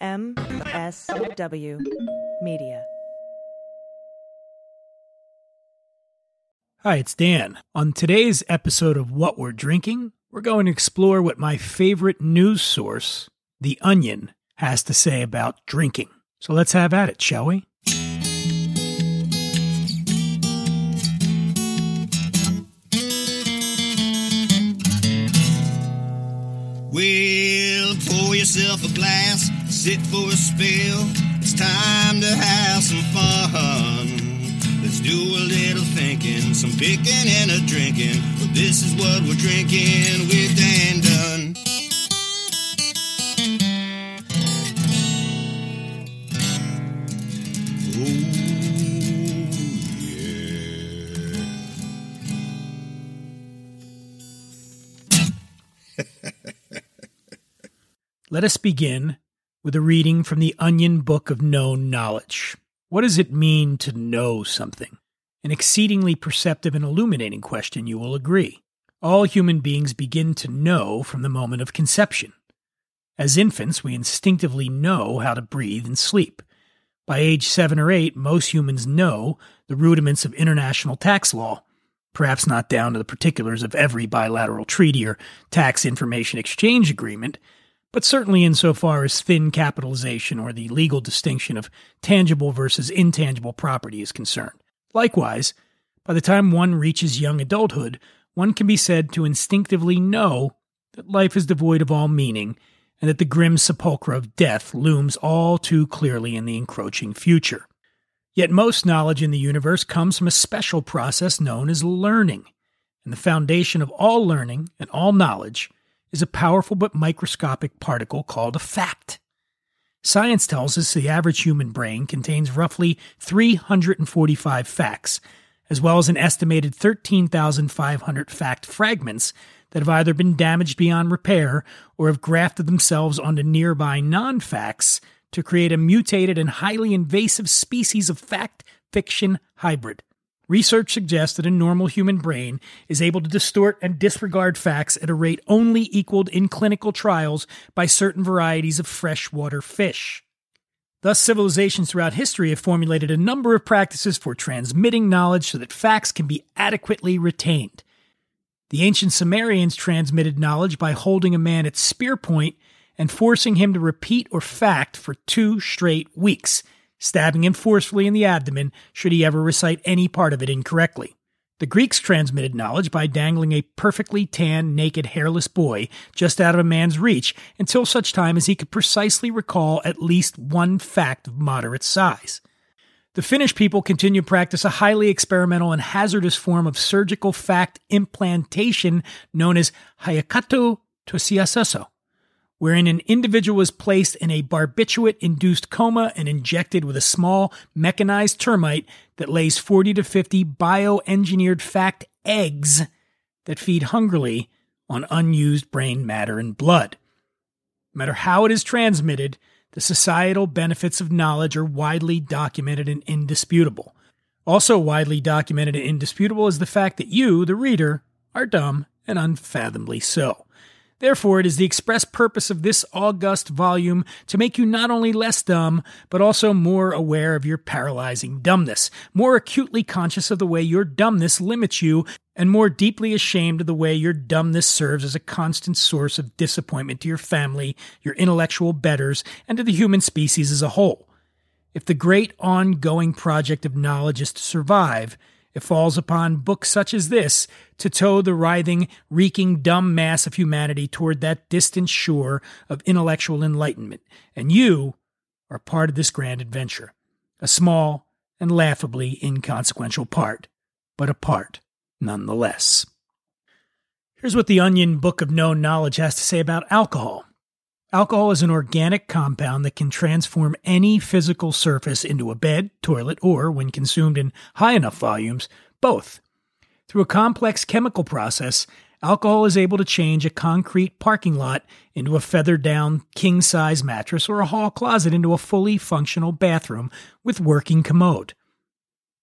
MSW Media. Hi, it's Dan. On today's episode of What We're Drinking, we're going to explore what my favorite news source, The Onion, has to say about drinking. So let's have at it, shall we? Well, pour yourself a glass, sit for a spill. It's time to have some fun. Let's do a little thinking, some picking and a drinking. Well, this is what we're drinking with Dan Dunn. Let us begin with a reading from the Onion Book of Known Knowledge. What does it mean to know something? An exceedingly perceptive and illuminating question, you will agree. All human beings begin to know from the moment of conception. As infants, we instinctively know how to breathe and sleep. By age seven or eight, most humans know the rudiments of international tax law, perhaps not down to the particulars of every bilateral treaty or tax information exchange agreement, but certainly insofar as thin capitalization or the legal distinction of tangible versus intangible property is concerned. Likewise, by the time one reaches young adulthood, one can be said to instinctively know that life is devoid of all meaning and that the grim sepulchre of death looms all too clearly in the encroaching future. Yet most knowledge in the universe comes from a special process known as learning, and the foundation of all learning and all knowledge is a powerful but microscopic particle called a fact. Science tells us the average human brain contains roughly 345 facts, as well as an estimated 13,500 fact fragments that have either been damaged beyond repair or have grafted themselves onto nearby non facts to create a mutated and highly invasive species of fact fiction hybrid. Research suggests that a normal human brain is able to distort and disregard facts at a rate only equaled in clinical trials by certain varieties of freshwater fish. Thus, civilizations throughout history have formulated a number of practices for transmitting knowledge so that facts can be adequately retained. The ancient Sumerians transmitted knowledge by holding a man at spear point and forcing him to repeat or fact for two straight weeks stabbing him forcefully in the abdomen should he ever recite any part of it incorrectly. The Greeks transmitted knowledge by dangling a perfectly tan, naked, hairless boy just out of a man's reach until such time as he could precisely recall at least one fact of moderate size. The Finnish people continue to practice a highly experimental and hazardous form of surgical fact implantation known as hayakato tosiasaso wherein an individual is placed in a barbiturate induced coma and injected with a small mechanized termite that lays 40 to 50 bioengineered fact eggs that feed hungrily on unused brain matter and blood. No matter how it is transmitted, the societal benefits of knowledge are widely documented and indisputable. Also, widely documented and indisputable is the fact that you, the reader, are dumb and unfathomably so. Therefore, it is the express purpose of this august volume to make you not only less dumb, but also more aware of your paralyzing dumbness, more acutely conscious of the way your dumbness limits you, and more deeply ashamed of the way your dumbness serves as a constant source of disappointment to your family, your intellectual betters, and to the human species as a whole. If the great ongoing project of knowledge is to survive, it falls upon books such as this to tow the writhing, reeking, dumb mass of humanity toward that distant shore of intellectual enlightenment. And you are part of this grand adventure. A small and laughably inconsequential part, but a part nonetheless. Here's what the Onion Book of Known Knowledge has to say about alcohol. Alcohol is an organic compound that can transform any physical surface into a bed, toilet, or, when consumed in high enough volumes, both. Through a complex chemical process, alcohol is able to change a concrete parking lot into a feathered down king size mattress or a hall closet into a fully functional bathroom with working commode.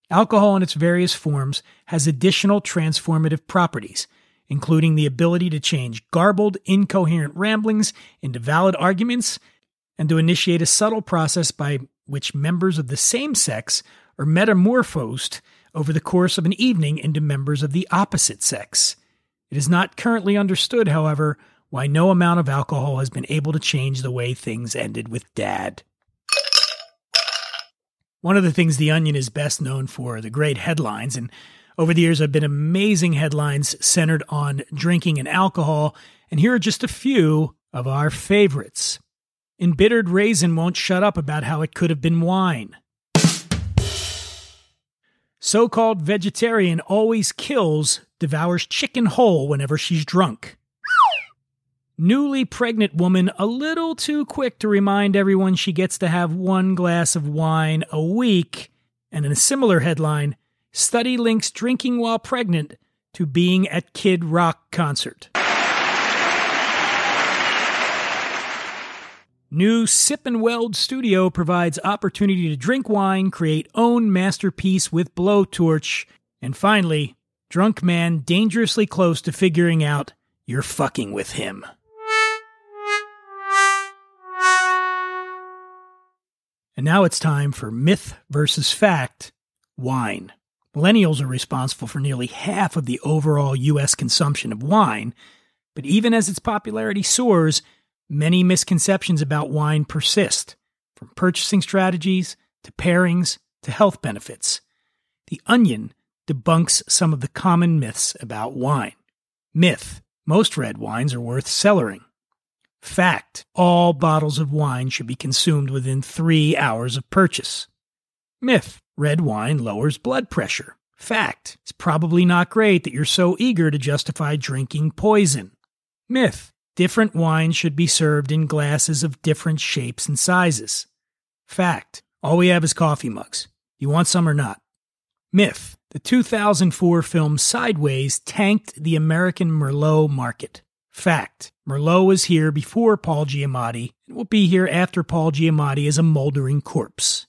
Alcohol in its various forms has additional transformative properties including the ability to change garbled, incoherent ramblings into valid arguments and to initiate a subtle process by which members of the same sex are metamorphosed over the course of an evening into members of the opposite sex. It is not currently understood, however, why no amount of alcohol has been able to change the way things ended with Dad. One of the things The Onion is best known for are the great headlines, and over the years I've been amazing headlines centered on drinking and alcohol, and here are just a few of our favorites. Embittered Raisin won't shut up about how it could have been wine. So called vegetarian always kills, devours chicken whole whenever she's drunk. Newly pregnant woman a little too quick to remind everyone she gets to have one glass of wine a week. And in a similar headline, study links drinking while pregnant to being at Kid Rock concert. New Sip and Weld Studio provides opportunity to drink wine, create own masterpiece with blowtorch, and finally, drunk man dangerously close to figuring out you're fucking with him. And now it's time for myth versus fact wine. Millennials are responsible for nearly half of the overall U.S. consumption of wine, but even as its popularity soars, Many misconceptions about wine persist, from purchasing strategies to pairings to health benefits. The Onion debunks some of the common myths about wine. Myth most red wines are worth cellaring. Fact all bottles of wine should be consumed within three hours of purchase. Myth red wine lowers blood pressure. Fact it's probably not great that you're so eager to justify drinking poison. Myth Different wines should be served in glasses of different shapes and sizes. Fact all we have is coffee mugs. You want some or not? Myth the 2004 film Sideways tanked the American Merlot market. Fact Merlot was here before Paul Giamatti and will be here after Paul Giamatti is a moldering corpse.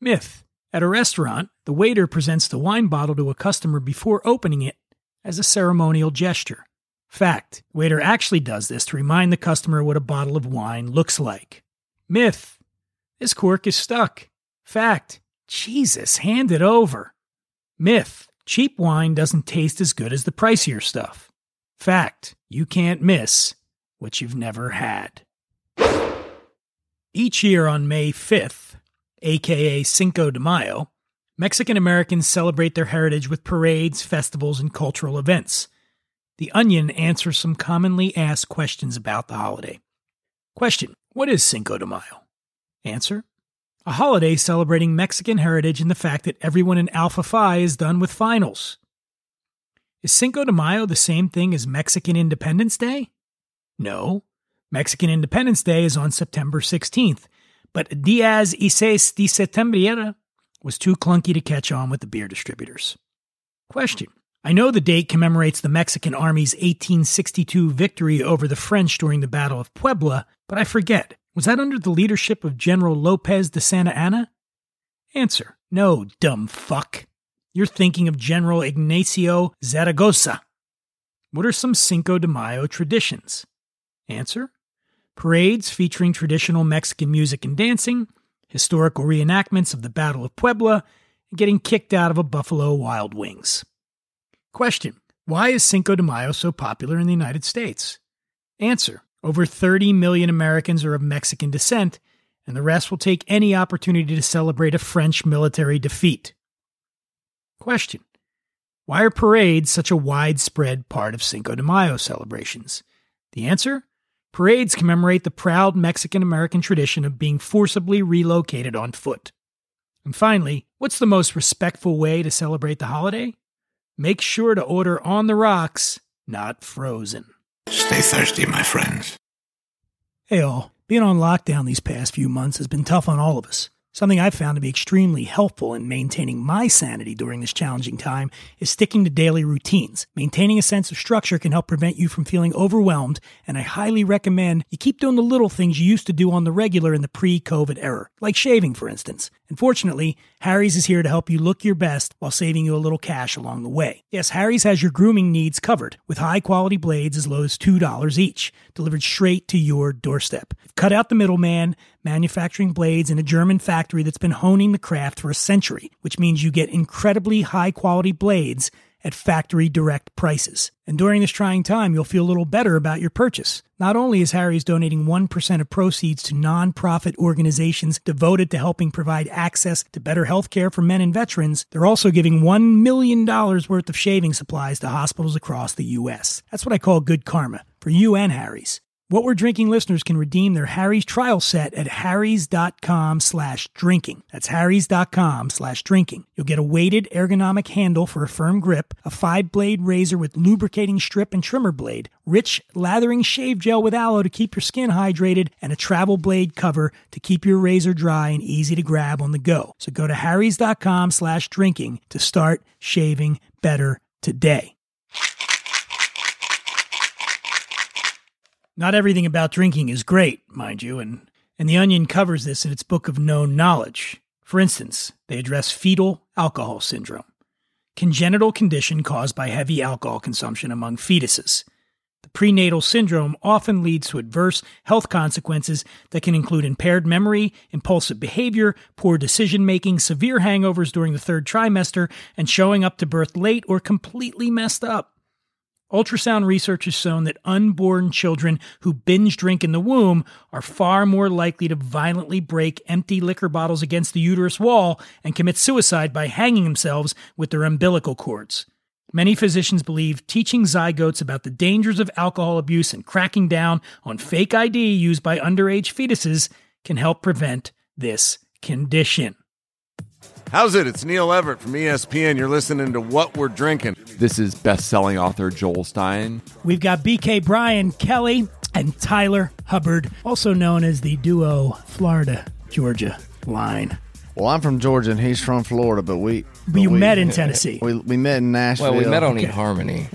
Myth At a restaurant, the waiter presents the wine bottle to a customer before opening it as a ceremonial gesture. Fact waiter actually does this to remind the customer what a bottle of wine looks like. Myth this cork is stuck. Fact Jesus, hand it over. Myth cheap wine doesn't taste as good as the pricier stuff. Fact you can't miss what you've never had. Each year on May 5th, aka Cinco de Mayo, Mexican Americans celebrate their heritage with parades, festivals, and cultural events. The Onion answers some commonly asked questions about the holiday. Question What is Cinco de Mayo? Answer A holiday celebrating Mexican heritage and the fact that everyone in Alpha Phi is done with finals. Is Cinco de Mayo the same thing as Mexican Independence Day? No. Mexican Independence Day is on September 16th, but Diaz y de Septembre was too clunky to catch on with the beer distributors. Question I know the date commemorates the Mexican Army's 1862 victory over the French during the Battle of Puebla, but I forget. Was that under the leadership of General Lopez de Santa Anna? Answer No, dumb fuck. You're thinking of General Ignacio Zaragoza. What are some Cinco de Mayo traditions? Answer Parades featuring traditional Mexican music and dancing, historical reenactments of the Battle of Puebla, and getting kicked out of a Buffalo Wild Wings. Question Why is Cinco de Mayo so popular in the United States? Answer Over 30 million Americans are of Mexican descent, and the rest will take any opportunity to celebrate a French military defeat. Question Why are parades such a widespread part of Cinco de Mayo celebrations? The answer Parades commemorate the proud Mexican American tradition of being forcibly relocated on foot. And finally, what's the most respectful way to celebrate the holiday? Make sure to order on the rocks, not frozen. Stay thirsty, my friends. Hey, all. Being on lockdown these past few months has been tough on all of us. Something I've found to be extremely helpful in maintaining my sanity during this challenging time is sticking to daily routines. Maintaining a sense of structure can help prevent you from feeling overwhelmed, and I highly recommend you keep doing the little things you used to do on the regular in the pre COVID era, like shaving, for instance. Unfortunately, Harry's is here to help you look your best while saving you a little cash along the way. Yes, Harry's has your grooming needs covered with high quality blades as low as $2 each, delivered straight to your doorstep. Cut out the middleman manufacturing blades in a German factory that's been honing the craft for a century, which means you get incredibly high quality blades at factory direct prices. And during this trying time, you'll feel a little better about your purchase. Not only is Harry's donating 1% of proceeds to nonprofit organizations devoted to helping provide access to better health care for men and veterans, they're also giving $1 million worth of shaving supplies to hospitals across the U.S. That's what I call good karma for you and Harry's. What We're Drinking listeners can redeem their Harry's trial set at harrys.com slash drinking. That's harrys.com slash drinking. You'll get a weighted ergonomic handle for a firm grip, a five-blade razor with lubricating strip and trimmer blade, rich lathering shave gel with aloe to keep your skin hydrated, and a travel blade cover to keep your razor dry and easy to grab on the go. So go to harrys.com slash drinking to start shaving better today. Not everything about drinking is great, mind you, and, and The Onion covers this in its book of known knowledge. For instance, they address fetal alcohol syndrome, congenital condition caused by heavy alcohol consumption among fetuses. The prenatal syndrome often leads to adverse health consequences that can include impaired memory, impulsive behavior, poor decision making, severe hangovers during the third trimester, and showing up to birth late or completely messed up. Ultrasound research has shown that unborn children who binge drink in the womb are far more likely to violently break empty liquor bottles against the uterus wall and commit suicide by hanging themselves with their umbilical cords. Many physicians believe teaching zygotes about the dangers of alcohol abuse and cracking down on fake ID used by underage fetuses can help prevent this condition. How's it? It's Neil Everett from ESPN. You're listening to What We're Drinking. This is best-selling author Joel Stein. We've got BK Brian Kelley and Tyler Hubbard, also known as the duo Florida Georgia line. Well, I'm from Georgia and he's from Florida, but we. But you we, met in Tennessee. We, we met in Nashville. Well, we met on Okay. eHarmony.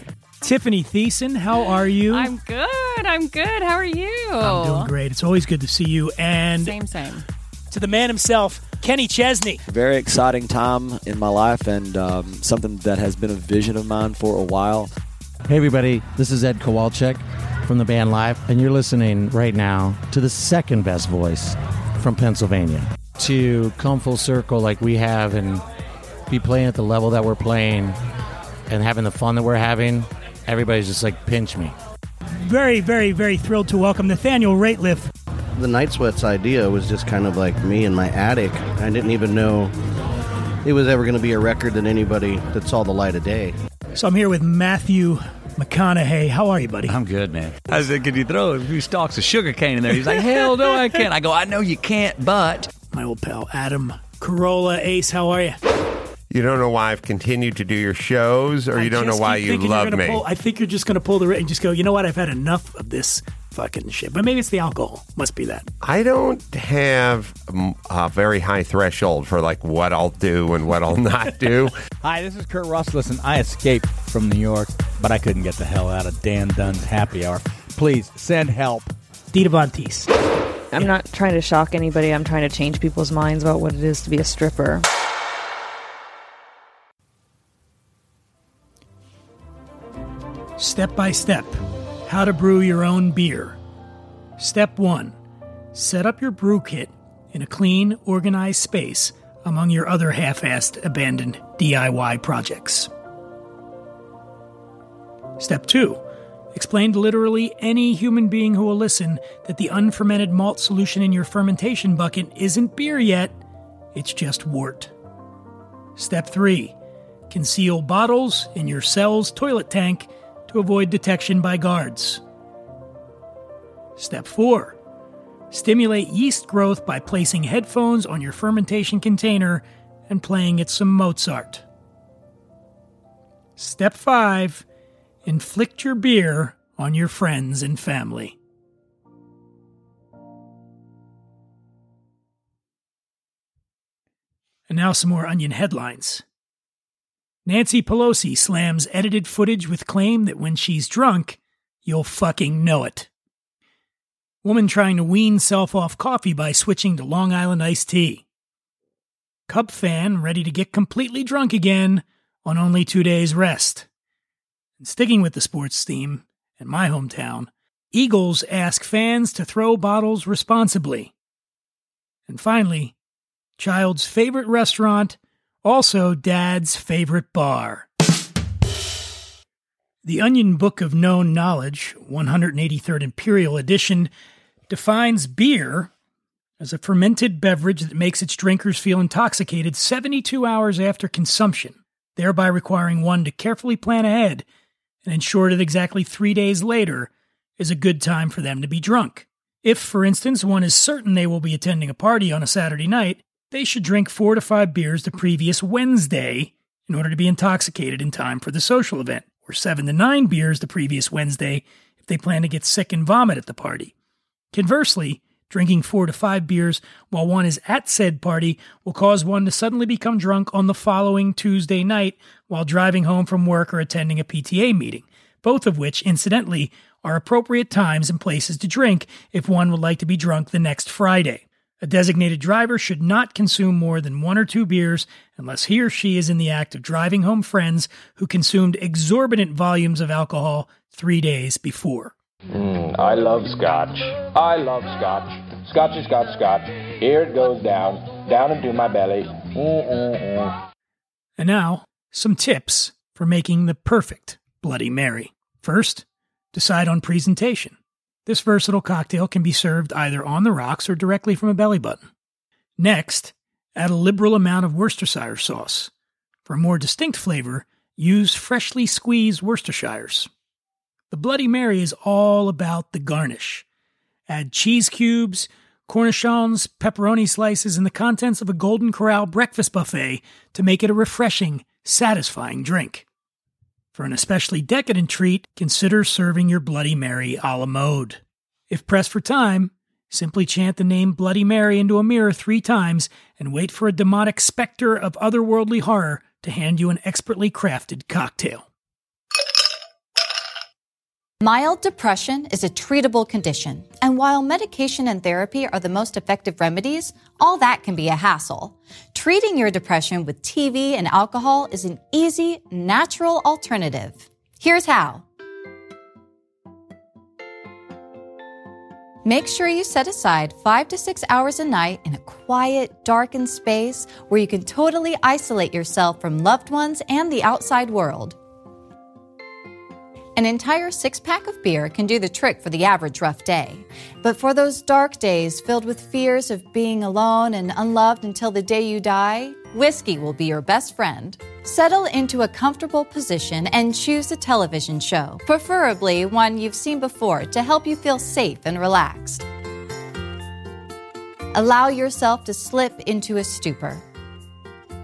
Tiffani Thiessen, how are you? I'm good. I'm good. How are you? I'm doing great. It's always good to see you. And Same, same. to the man himself, Kenny Chesney. very exciting time in my life and um, something that has been a vision of mine for a while. Hey, everybody, this is Ed Kowalczyk from the band Live, and you're listening right now to the second best voice from Pennsylvania. To come full circle like we have and be playing at the level that we're playing and having the fun that we're having, everybody's just like, pinch me. Very, very, very thrilled to welcome Nathaniel Rateliff. The Night Sweats idea was just kind of like me in my attic. I didn't even know it was ever going to be a record that anybody that saw the light of day. So I'm here with Matthew McConaughey. How are you, buddy? I'm good, man. I said, could you throw a few stalks of sugar cane in there? He's like, hell no, I can't. I go, I know you can't, but. My old pal Adam Carolla. Ace, how are you? You don't know why I've continued to do your shows, or I you don't know why you thinking you're love me. Pull, I think you're just going to pull the ring and just go, you know what? I've had enough of this fucking shit. But maybe it's the alcohol. Must be that. I don't have um, a very high threshold for like what I'll do and what I'll not do. Hi, this is Kurt Russell. Listen, I escaped from New York, but I couldn't get the hell out of Dan Dunn's happy hour. Please send help. Dita Von Teese. I'm not trying to shock anybody. I'm trying to change people's minds about what it is to be a stripper. Step by step, how to brew your own beer. Step 1 Set up your brew kit in a clean, organized space among your other half assed abandoned DIY projects. Step 2 Explain to literally any human being who will listen that the unfermented malt solution in your fermentation bucket isn't beer yet, it's just wort. Step 3 Conceal bottles in your cell's toilet tank to avoid detection by guards. Step 4. Stimulate yeast growth by placing headphones on your fermentation container and playing it some Mozart. Step 5. Inflict your beer on your friends and family. And now some more onion headlines. Nancy Pelosi slams edited footage with claim that when she's drunk, you'll fucking know it. Woman trying to wean self off coffee by switching to Long Island iced tea. Cub fan ready to get completely drunk again on only two days' rest. And sticking with the sports theme, in my hometown, Eagles ask fans to throw bottles responsibly. And finally, child's favorite restaurant, also dad's favorite bar. The Onion Book of Known Knowledge, 183rd Imperial Edition, defines beer as a fermented beverage that makes its drinkers feel intoxicated 72 hours after consumption, thereby requiring one to carefully plan ahead and ensure that exactly three days later is a good time for them to be drunk. If, for instance, one is certain they will be attending a party on a Saturday night, they should drink four to five beers the previous Wednesday in order to be intoxicated in time for the social event, or seven to nine beers the previous Wednesday if they plan to get sick and vomit at the party. Conversely, drinking four to five beers while one is at said party will cause one to suddenly become drunk on the following Tuesday night while driving home from work or attending a PTA meeting, both of which, incidentally, are appropriate times and places to drink if one would like to be drunk the next Friday. A designated driver should not consume more than one or two beers unless he or she is in the act of driving home friends who consumed exorbitant volumes of alcohol three days before. Mm, I love scotch. I love scotch. Scotchy, scotch, scotch. Here it goes down, down into my belly. Mm-mm-mm. And now, some tips for making the perfect Bloody Mary. First, decide on presentation. This versatile cocktail can be served either on the rocks or directly from a belly button. Next, add a liberal amount of Worcestershire sauce. For a more distinct flavor, use freshly squeezed Worcestershires. The Bloody Mary is all about the garnish. Add cheese cubes, cornichons, pepperoni slices, and the contents of a Golden Corral breakfast buffet to make it a refreshing, satisfying drink. For an especially decadent treat, consider serving your Bloody Mary a la mode. If pressed for time, simply chant the name Bloody Mary into a mirror three times and wait for a demonic specter of otherworldly horror to hand you an expertly crafted cocktail. Mild depression is a treatable condition, and while medication and therapy are the most effective remedies, all that can be a hassle. Treating your depression with TV and alcohol is an easy, natural alternative. Here's how. Make sure you set aside five to six hours a night in a quiet, darkened space where you can totally isolate yourself from loved ones and the outside world. An entire six pack of beer can do the trick for the average rough day. But for those dark days filled with fears of being alone and unloved until the day you die, whiskey will be your best friend. Settle into a comfortable position and choose a television show, preferably one you've seen before to help you feel safe and relaxed. Allow yourself to slip into a stupor.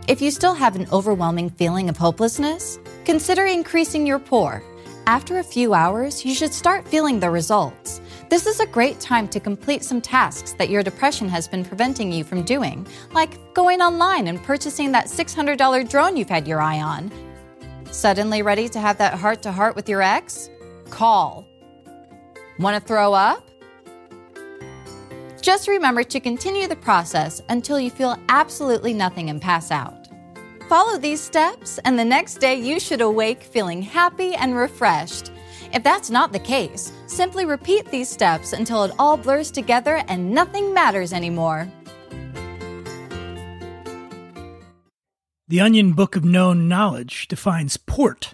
If you still have an overwhelming feeling of hopelessness, consider increasing your pour. After a few hours, you should start feeling the results. This is a great time to complete some tasks that your depression has been preventing you from doing, like going online and purchasing that $600 drone you've had your eye on. Suddenly ready to have that heart to heart with your ex? Call. Want to throw up? Just remember to continue the process until you feel absolutely nothing and pass out. Follow these steps, and the next day you should awake feeling happy and refreshed. If that's not the case, simply repeat these steps until it all blurs together and nothing matters anymore. The Onion Book of Known Knowledge defines port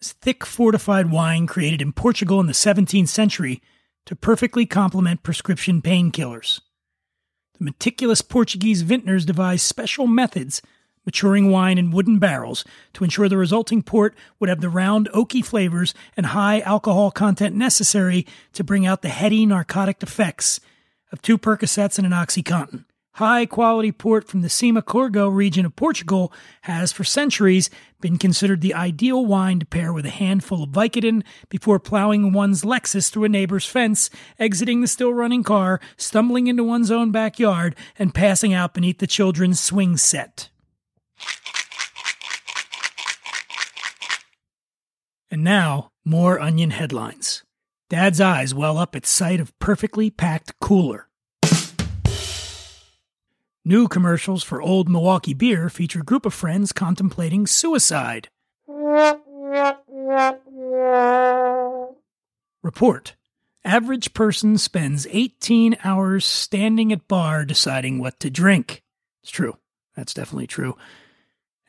as thick fortified wine created in Portugal in the 17th century to perfectly complement prescription painkillers. The meticulous Portuguese vintners devised special methods maturing wine in wooden barrels to ensure the resulting port would have the round, oaky flavors and high alcohol content necessary to bring out the heady narcotic effects of two Percocets and an Oxycontin. High quality port from the Cima Corgo region of Portugal has for centuries been considered the ideal wine to pair with a handful of Vicodin before plowing one's Lexus through a neighbor's fence, exiting the still running car, stumbling into one's own backyard, and passing out beneath the children's swing set. And now, more onion headlines. Dad's eyes well up at sight of perfectly packed cooler. New commercials for Old Milwaukee beer feature group of friends contemplating suicide. Report Average person spends 18 hours standing at bar deciding what to drink. It's true. That's definitely true.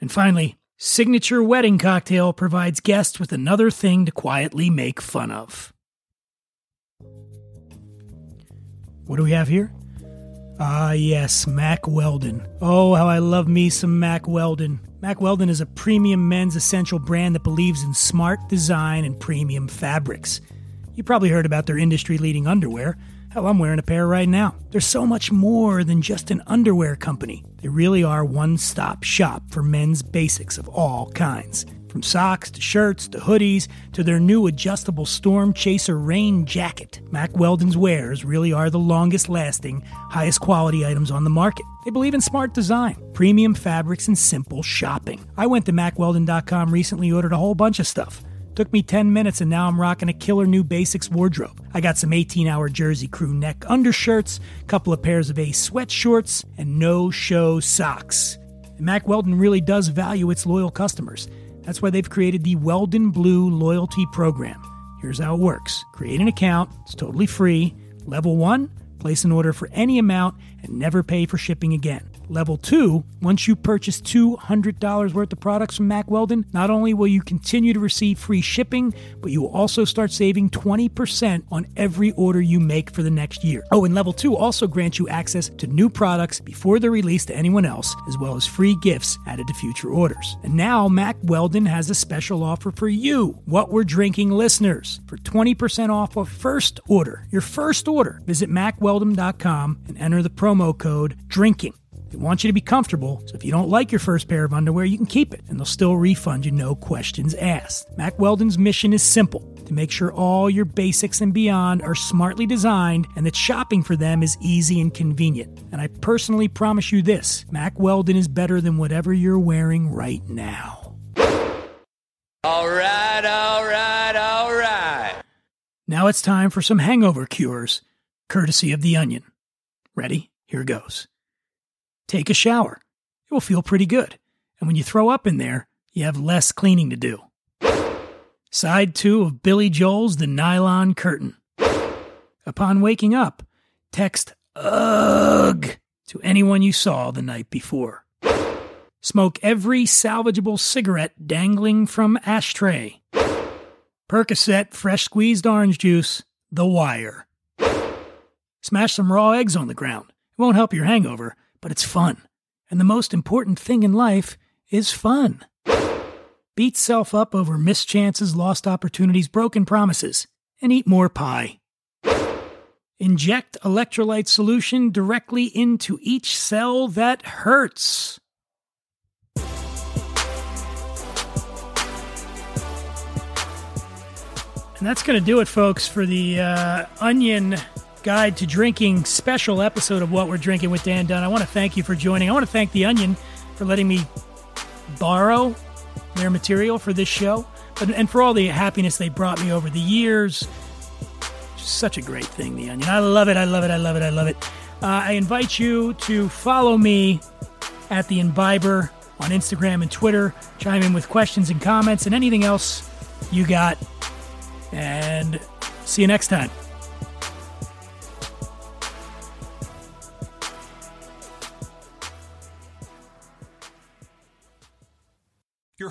And finally, Signature Wedding Cocktail provides guests with another thing to quietly make fun of. What do we have here? Ah, yes, Mack Weldon. Oh, how I love me some Mack Weldon. Mack Weldon is a premium men's essential brand that believes in smart design and premium fabrics. You probably heard about their industry leading underwear. Hell, I'm wearing a pair right now. They're so much more than just an underwear company. They really are one stop shop for men's basics of all kinds. From socks to shirts to hoodies to their new adjustable Storm Chaser rain jacket, Mack Weldon's wares really are the longest lasting, highest quality items on the market. They believe in smart design, premium fabrics, and simple shopping. I went to MackWeldon.com recently, ordered a whole bunch of stuff. Took me 10 minutes and now I'm rocking a killer new basics wardrobe. I got some 18 hour jersey crew neck undershirts, couple of pairs of Ace sweatshorts, and no show socks. And Mack Weldon really does value its loyal customers. That's why they've created the Weldon Blue Loyalty Program. Here's how it works create an account, it's totally free. Level 1, place an order for any amount and never pay for shipping again. Level 2, once you purchase $200 worth of products from Mack Weldon, not only will you continue to receive free shipping, but you will also start saving 20% on every order you make for the next year. Oh, and Level 2 also grants you access to new products before they're released to anyone else, as well as free gifts added to future orders. And now Mack Weldon has a special offer for you, what we're drinking listeners, for 20% off a first order. Your first order. Visit mackweldon.com and enter the promo code DRINKING. They want you to be comfortable, so if you don't like your first pair of underwear, you can keep it, and they'll still refund you no questions asked. Mack Weldon's mission is simple to make sure all your basics and beyond are smartly designed and that shopping for them is easy and convenient. And I personally promise you this Mack Weldon is better than whatever you're wearing right now. All right, all right, all right. Now it's time for some hangover cures, courtesy of The Onion. Ready? Here goes. Take a shower. It will feel pretty good. And when you throw up in there, you have less cleaning to do. Side 2 of Billy Joel's The Nylon Curtain. Upon waking up, text UGH to anyone you saw the night before. Smoke every salvageable cigarette dangling from ashtray. Percocet fresh squeezed orange juice, The Wire. Smash some raw eggs on the ground. It won't help your hangover, but it's fun. And the most important thing in life is fun. Beat self up over missed chances, lost opportunities, broken promises, and eat more pie. Inject electrolyte solution directly into each cell that hurts. And that's going to do it, folks, for the uh, Onion Guide to Drinking special episode of What We're Drinking with Dan Dunn. I want to thank you for joining. I want to thank The Onion for letting me borrow their material for this show, but, and for all the happiness they brought me over the years. Such a great thing, The Onion. I love it. I love it. I love it. I love it. Uh, I invite you to follow me at The Imbiber on Instagram and Twitter. Chime in with questions and comments and anything else you got. And see you next time.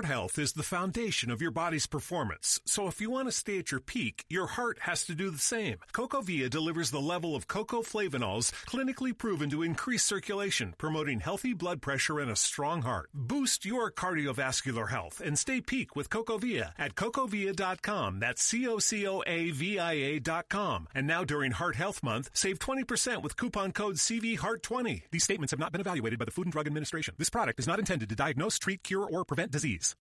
heart health is the foundation of your body's performance. So if you want to stay at your peak, your heart has to do the same. CocoaVia delivers the level of cocoa flavanols clinically proven to increase circulation, promoting healthy blood pressure and a strong heart. Boost your cardiovascular health and stay peak with CocoaVia at cocoavia.com. That's C-O-C-O-A-V-I-A dot com. And now during Heart Health Month, save 20% with coupon code CVHEART20. These statements have not been evaluated by the Food and Drug Administration. This product is not intended to diagnose, treat, cure, or prevent disease.